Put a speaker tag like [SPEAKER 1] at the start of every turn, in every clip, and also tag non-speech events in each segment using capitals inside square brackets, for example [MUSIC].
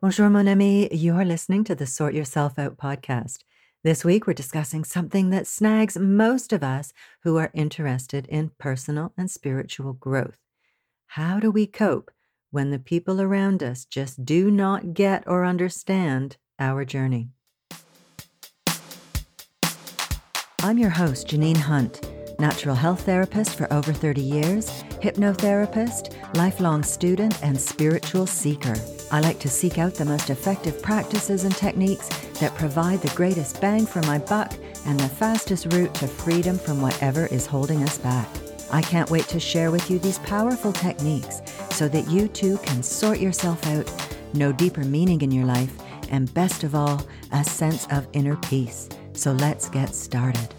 [SPEAKER 1] Bonjour, mon ami. You're listening to the Sort Yourself Out podcast. This week, we're discussing something that snags most of us who are interested in personal and spiritual growth. How do we cope when the people around us just do not get or understand our journey? I'm your host, Janine Hunt, natural health therapist for over 30 years, hypnotherapist, lifelong student, and spiritual seeker. I like to seek out the most effective practices and techniques that provide the greatest bang for my buck and the fastest route to freedom from whatever is holding us back. I can't wait to share with you these powerful techniques so that you too can sort yourself out, know deeper meaning in your life, and best of all, a sense of inner peace. So let's get started.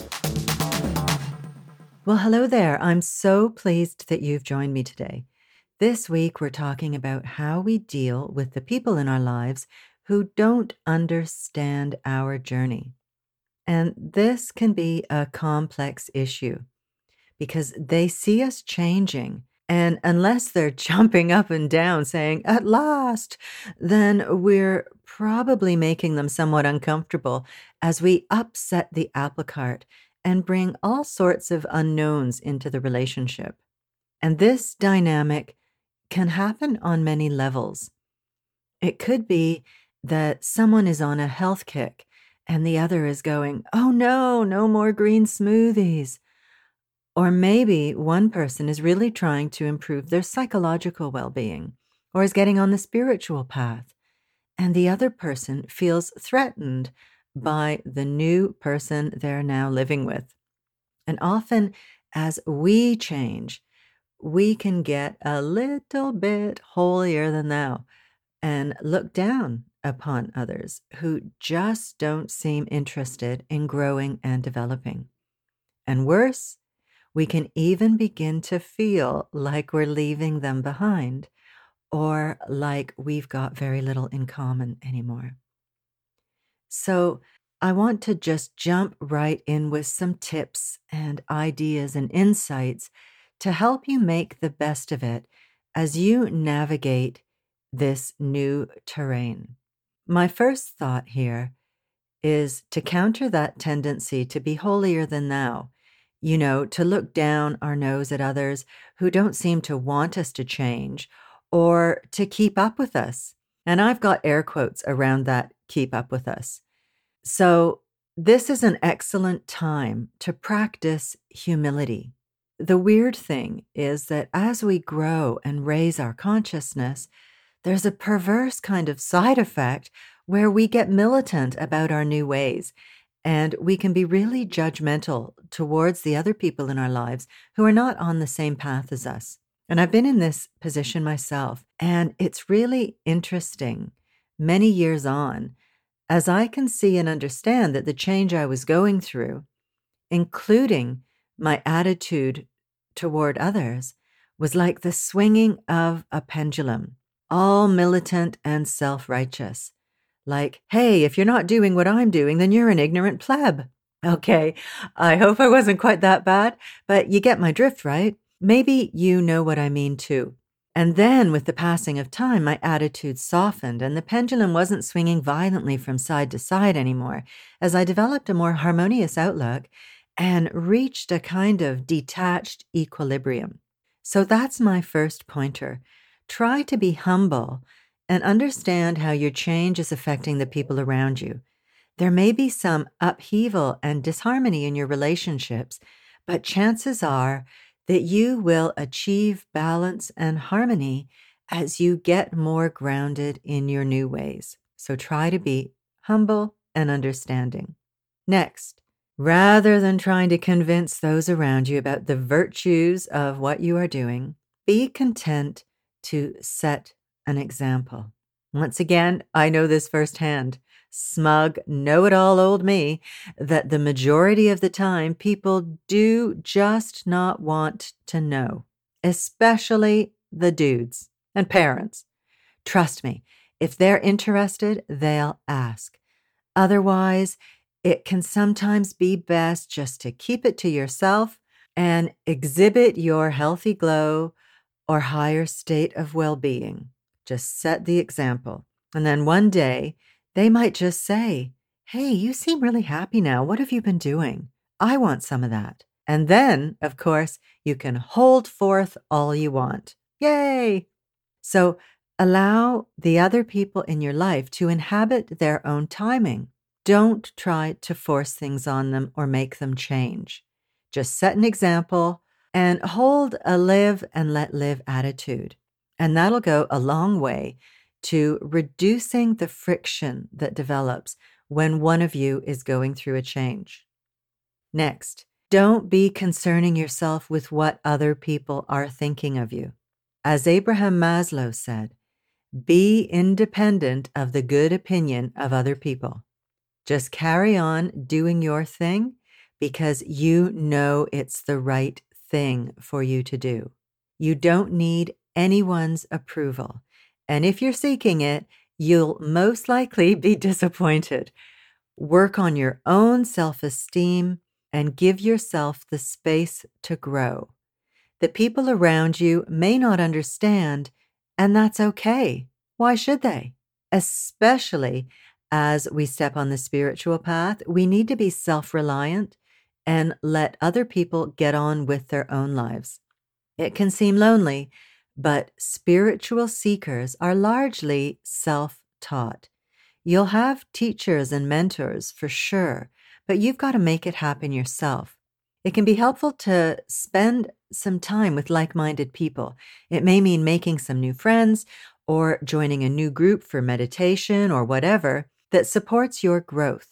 [SPEAKER 1] Well, hello there. I'm so pleased that you've joined me today. This week, we're talking about how we deal with the people in our lives who don't understand our journey. And this can be a complex issue because they see us changing. And unless they're [LAUGHS] jumping up and down saying, at last, then we're probably making them somewhat uncomfortable as we upset the apple cart and bring all sorts of unknowns into the relationship. And this dynamic can happen on many levels. It could be that someone is on a health kick and the other is going, Oh no, no more green smoothies. Or maybe one person is really trying to improve their psychological well being or is getting on the spiritual path, and the other person feels threatened by the new person they're now living with. And often, as we change, we can get a little bit holier than thou and look down upon others who just don't seem interested in growing and developing. And worse, we can even begin to feel like we're leaving them behind or like we've got very little in common anymore. So, I want to just jump right in with some tips and ideas and insights to help you make the best of it as you navigate this new terrain. My first thought here is to counter that tendency to be holier than thou, you know, to look down our nose at others who don't seem to want us to change or to keep up with us. And I've got air quotes around that keep up with us. So, this is an excellent time to practice humility. The weird thing is that as we grow and raise our consciousness, there's a perverse kind of side effect where we get militant about our new ways and we can be really judgmental towards the other people in our lives who are not on the same path as us. And I've been in this position myself, and it's really interesting many years on as I can see and understand that the change I was going through, including my attitude toward others was like the swinging of a pendulum, all militant and self righteous. Like, hey, if you're not doing what I'm doing, then you're an ignorant pleb. Okay, I hope I wasn't quite that bad, but you get my drift, right? Maybe you know what I mean too. And then, with the passing of time, my attitude softened and the pendulum wasn't swinging violently from side to side anymore as I developed a more harmonious outlook and reached a kind of detached equilibrium. So that's my first pointer. Try to be humble and understand how your change is affecting the people around you. There may be some upheaval and disharmony in your relationships, but chances are that you will achieve balance and harmony as you get more grounded in your new ways. So try to be humble and understanding. Next, Rather than trying to convince those around you about the virtues of what you are doing, be content to set an example. Once again, I know this firsthand. Smug, know it all old me, that the majority of the time people do just not want to know, especially the dudes and parents. Trust me, if they're interested, they'll ask. Otherwise, it can sometimes be best just to keep it to yourself and exhibit your healthy glow or higher state of well being. Just set the example. And then one day, they might just say, Hey, you seem really happy now. What have you been doing? I want some of that. And then, of course, you can hold forth all you want. Yay! So allow the other people in your life to inhabit their own timing. Don't try to force things on them or make them change. Just set an example and hold a live and let live attitude. And that'll go a long way to reducing the friction that develops when one of you is going through a change. Next, don't be concerning yourself with what other people are thinking of you. As Abraham Maslow said, be independent of the good opinion of other people. Just carry on doing your thing because you know it's the right thing for you to do. You don't need anyone's approval. And if you're seeking it, you'll most likely [LAUGHS] be disappointed. Work on your own self esteem and give yourself the space to grow. The people around you may not understand, and that's okay. Why should they? Especially as we step on the spiritual path, we need to be self reliant and let other people get on with their own lives. It can seem lonely, but spiritual seekers are largely self taught. You'll have teachers and mentors for sure, but you've got to make it happen yourself. It can be helpful to spend some time with like minded people. It may mean making some new friends or joining a new group for meditation or whatever that supports your growth.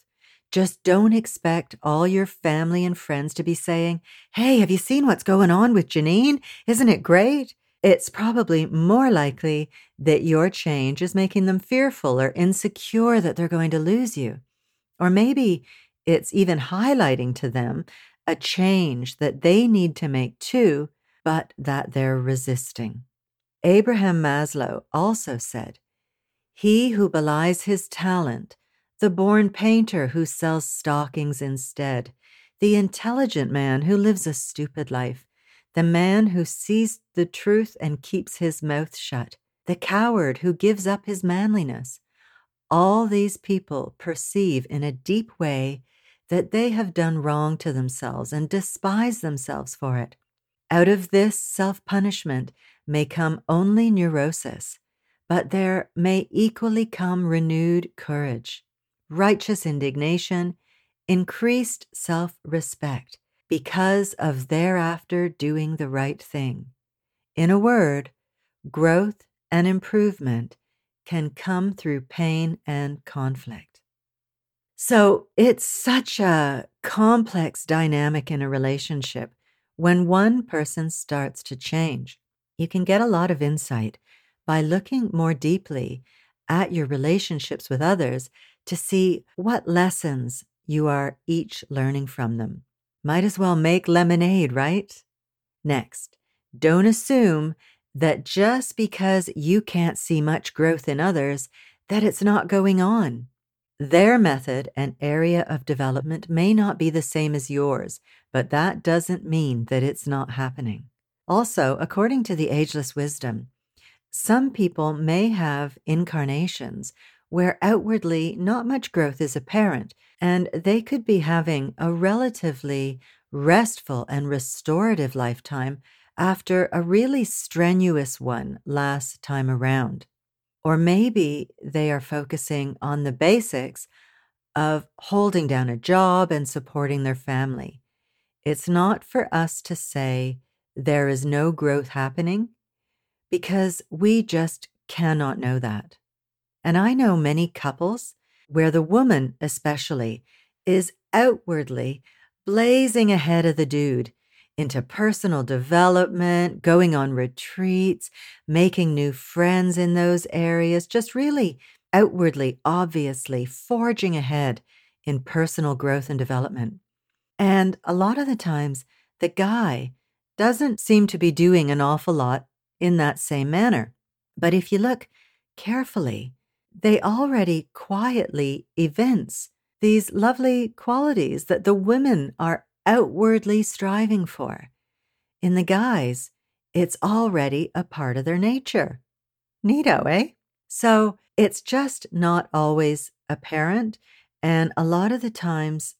[SPEAKER 1] Just don't expect all your family and friends to be saying, Hey, have you seen what's going on with Janine? Isn't it great? It's probably more likely that your change is making them fearful or insecure that they're going to lose you. Or maybe it's even highlighting to them a change that they need to make too, but that they're resisting. Abraham Maslow also said, He who belies his talent the born painter who sells stockings instead, the intelligent man who lives a stupid life, the man who sees the truth and keeps his mouth shut, the coward who gives up his manliness. All these people perceive in a deep way that they have done wrong to themselves and despise themselves for it. Out of this self punishment may come only neurosis, but there may equally come renewed courage righteous indignation, increased self respect because of thereafter doing the right thing. In a word, growth and improvement can come through pain and conflict. So it's such a complex dynamic in a relationship when one person starts to change. You can get a lot of insight by looking more deeply at your relationships with others to see what lessons you are each learning from them. Might as well make lemonade, right? Next, don't assume that just because you can't see much growth in others, that it's not going on. Their method and area of development may not be the same as yours, but that doesn't mean that it's not happening. Also, according to the ageless wisdom, some people may have incarnations where outwardly not much growth is apparent, and they could be having a relatively restful and restorative lifetime after a really strenuous one last time around. Or maybe they are focusing on the basics of holding down a job and supporting their family. It's not for us to say there is no growth happening because we just cannot know that. And I know many couples where the woman, especially, is outwardly blazing ahead of the dude into personal development, going on retreats, making new friends in those areas, just really outwardly, obviously forging ahead in personal growth and development. And a lot of the times, the guy doesn't seem to be doing an awful lot in that same manner. But if you look carefully, they already quietly evince these lovely qualities that the women are outwardly striving for. In the guys, it's already a part of their nature. Neato, eh? So it's just not always apparent. And a lot of the times,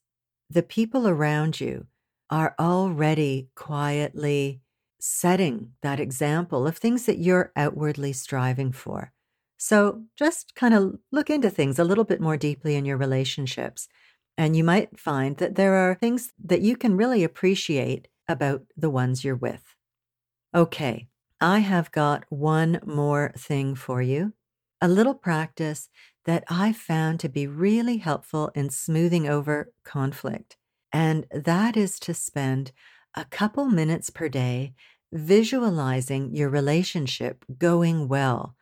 [SPEAKER 1] the people around you are already quietly setting that example of things that you're outwardly striving for. So just kind of look into things a little bit more deeply in your relationships. And you might find that there are things that you can really appreciate about the ones you're with. Okay, I have got one more thing for you a little practice that I found to be really helpful in smoothing over conflict. And that is to spend a couple minutes per day visualizing your relationship going well,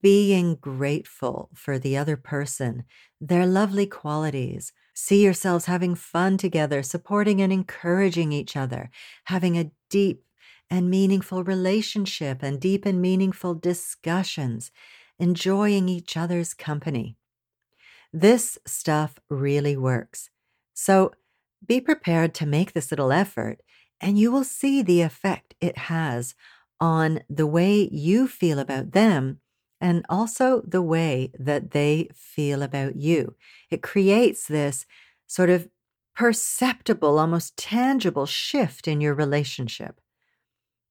[SPEAKER 1] being grateful for the other person, their lovely qualities. See yourselves having fun together, supporting and encouraging each other, having a deep and meaningful relationship and deep and meaningful discussions, enjoying each other's company. This stuff really works. So be prepared to make this little effort, and you will see the effect it has on the way you feel about them and also the way that they feel about you. It creates this sort of perceptible, almost tangible shift in your relationship.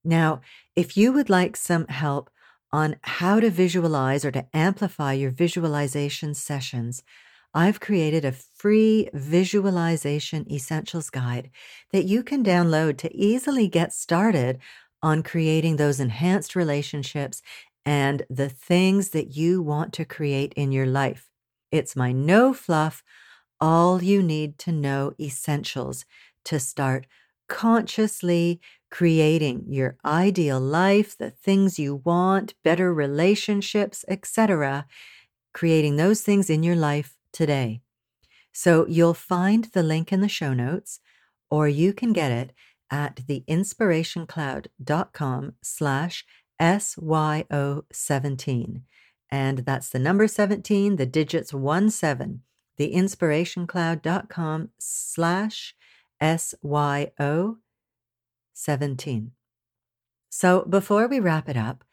[SPEAKER 1] Now, if you would like some help on how to visualize or to amplify your visualization sessions, I've created a free visualization essentials guide that you can download to easily get started on creating those enhanced relationships and the things that you want to create in your life. It's my no fluff, all you need to know essentials to start consciously creating your ideal life, the things you want, better relationships, etc., creating those things in your life today. So you'll find the link in the show notes, or you can get it at theinspirationcloud.com slash SYO17. And that's the number 17, the digits 1 7, theinspirationcloud.com slash SYO17. So before we wrap it up,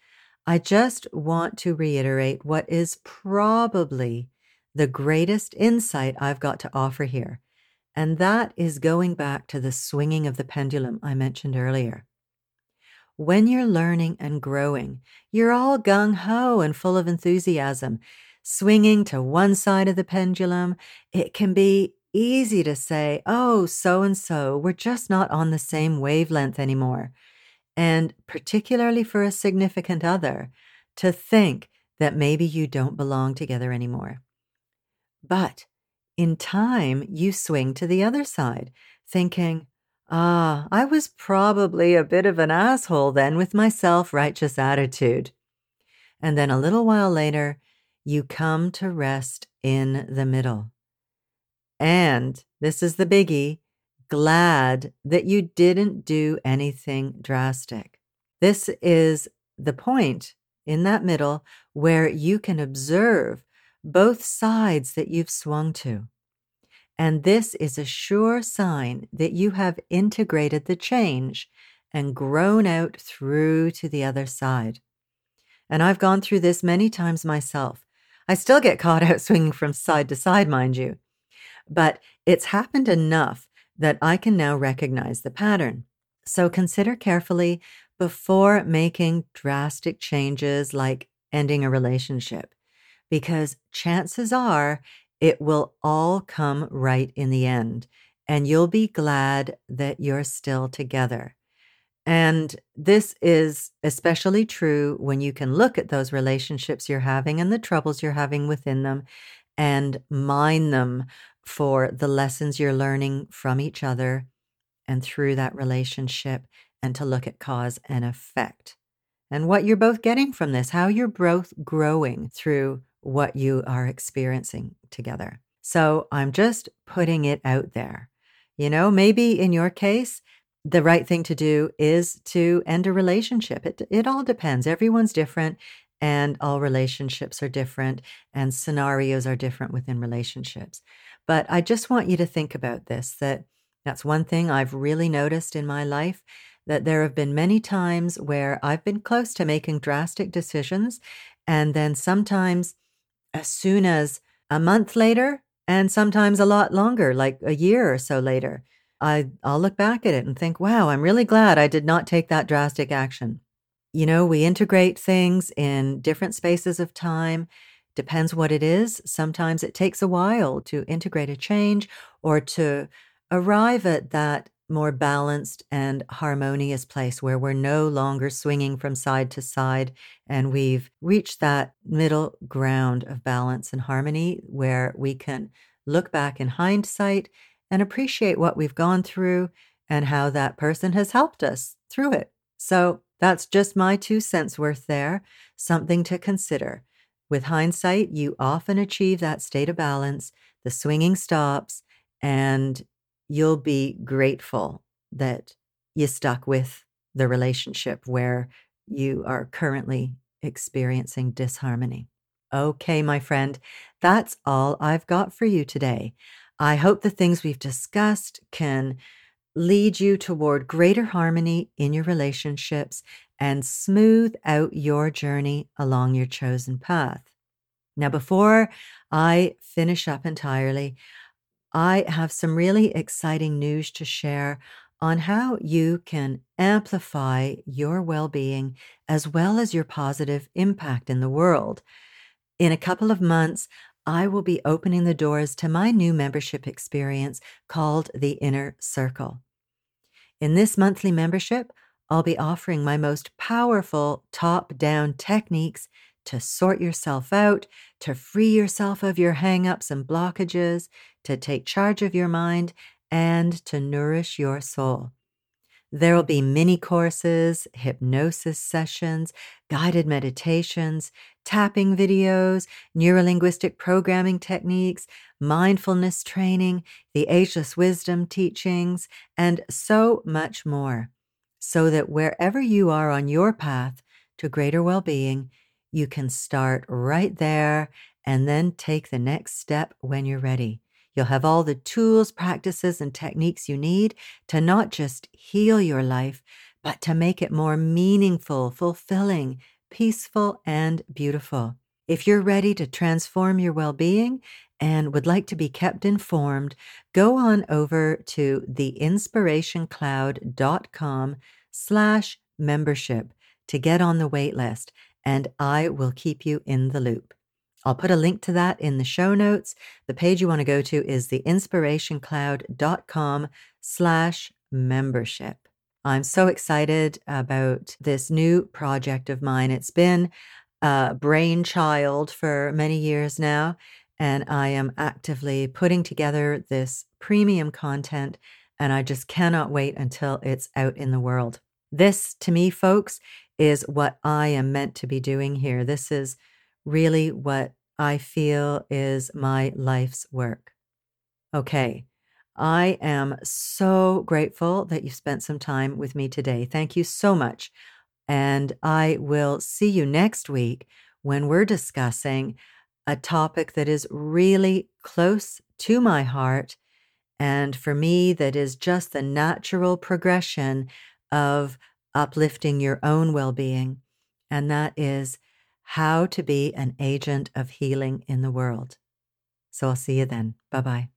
[SPEAKER 1] I just want to reiterate what is probably the greatest insight I've got to offer here. And that is going back to the swinging of the pendulum I mentioned earlier. When you're learning and growing, you're all gung ho and full of enthusiasm. Swinging to one side of the pendulum, it can be easy to say, oh, so and so, we're just not on the same wavelength anymore. And particularly for a significant other, to think that maybe you don't belong together anymore. But in time, you swing to the other side, thinking, Ah, I was probably a bit of an asshole then with my self righteous attitude. And then a little while later, you come to rest in the middle. And this is the biggie glad that you didn't do anything drastic. This is the point in that middle where you can observe both sides that you've swung to. And this is a sure sign that you have integrated the change and grown out through to the other side. And I've gone through this many times myself. I still get caught [LAUGHS] out swinging from side to side, mind you. But it's happened enough that I can now recognize the pattern. So consider carefully before making drastic changes like ending a relationship, because chances are it will all come right in the end, and you'll be glad that you're still together. And this is especially true when you can look at those relationships you're having and the troubles you're having within them and mine them for the lessons you're learning from each other and through that relationship, and to look at cause and effect and what you're both getting from this, how you're both growing through what you are experiencing together. So I'm just putting it out there. You know, maybe in your case, the right thing to do is to end a relationship. It, it all depends. Everyone's different, and all relationships are different, and scenarios are different within relationships. But I just want you to think about this that that's one thing I've really noticed in my life that there have been many times where I've been close to making drastic decisions. And then sometimes as soon as a month later and sometimes a lot longer, like a year or so later. I, I'll look back at it and think, wow, I'm really glad I did not take that drastic action. You know, we integrate things in different spaces of time. Depends what it is. Sometimes it takes a while to integrate a change or to arrive at that more balanced and harmonious place where we're no longer swinging from side to side and we've reached that middle ground of balance and harmony where we can look back in hindsight and appreciate what we've gone through and how that person has helped us through it. So that's just my two cents worth there, something to consider. With hindsight, you often achieve that state of balance, the swinging stops, and you'll be grateful that you stuck with the relationship where you are currently experiencing disharmony. Okay, my friend, that's all I've got for you today. I hope the things we've discussed can lead you toward greater harmony in your relationships and smooth out your journey along your chosen path. Now, before I finish up entirely, I have some really exciting news to share on how you can amplify your well being as well as your positive impact in the world. In a couple of months, I will be opening the doors to my new membership experience called the Inner Circle. In this monthly membership, I'll be offering my most powerful top down techniques to sort yourself out, to free yourself of your hangups and blockages, to take charge of your mind, and to nourish your soul. There will be mini courses, hypnosis sessions, guided meditations, tapping videos, neurolinguistic programming techniques, mindfulness training, the ageless wisdom teachings, and so much more. So that wherever you are on your path to greater well being, you can start right there and then take the next step when you're ready. You'll have all the tools, practices, and techniques you need to not just heal your life, but to make it more meaningful, fulfilling, peaceful, and beautiful. If you're ready to transform your well being and would like to be kept informed, go on over to theinspirationcloud.com slash membership to get on the wait list, and I will keep you in the loop. I'll put a link to that in the show notes. The page you want to go to is theinspirationcloud.com slash membership. I'm so excited about this new project of mine. It's been a brainchild for many years now, and I am actively putting together this premium content, and I just cannot wait until it's out in the world. This, to me, folks, is what I am meant to be doing here. This is really what I feel is my life's work. Okay. I am so grateful that you spent some time with me today. Thank you so much. And I will see you next week when we're discussing a topic that is really close to my heart. And for me, that is just the natural progression of uplifting your own well being. And that is how to be an agent of healing in the world. So I'll see you then. Bye bye.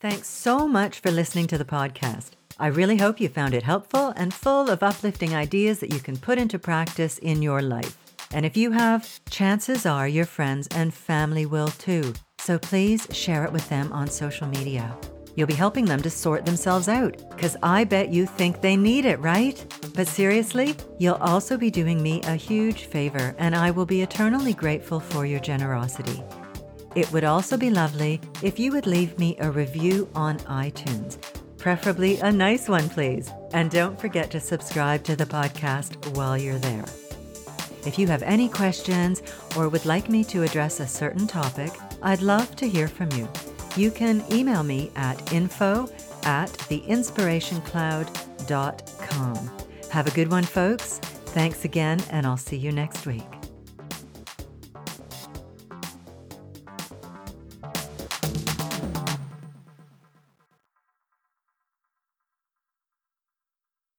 [SPEAKER 1] Thanks so much for listening to the podcast. I really hope you found it helpful and full of uplifting ideas that you can put into practice in your life. And if you have, chances are your friends and family will too. So please share it with them on social media. You'll be helping them to sort themselves out, because I bet you think they need it, right? But seriously, you'll also be doing me a huge favor, and I will be eternally grateful for your generosity. It would also be lovely if you would leave me a review on iTunes, preferably a nice one, please. And don't forget to subscribe to the podcast while you're there. If you have any questions or would like me to address a certain topic, I'd love to hear from you you can email me at info at theinspirationcloud.com. Have a good one, folks. Thanks again, and I'll see you next week.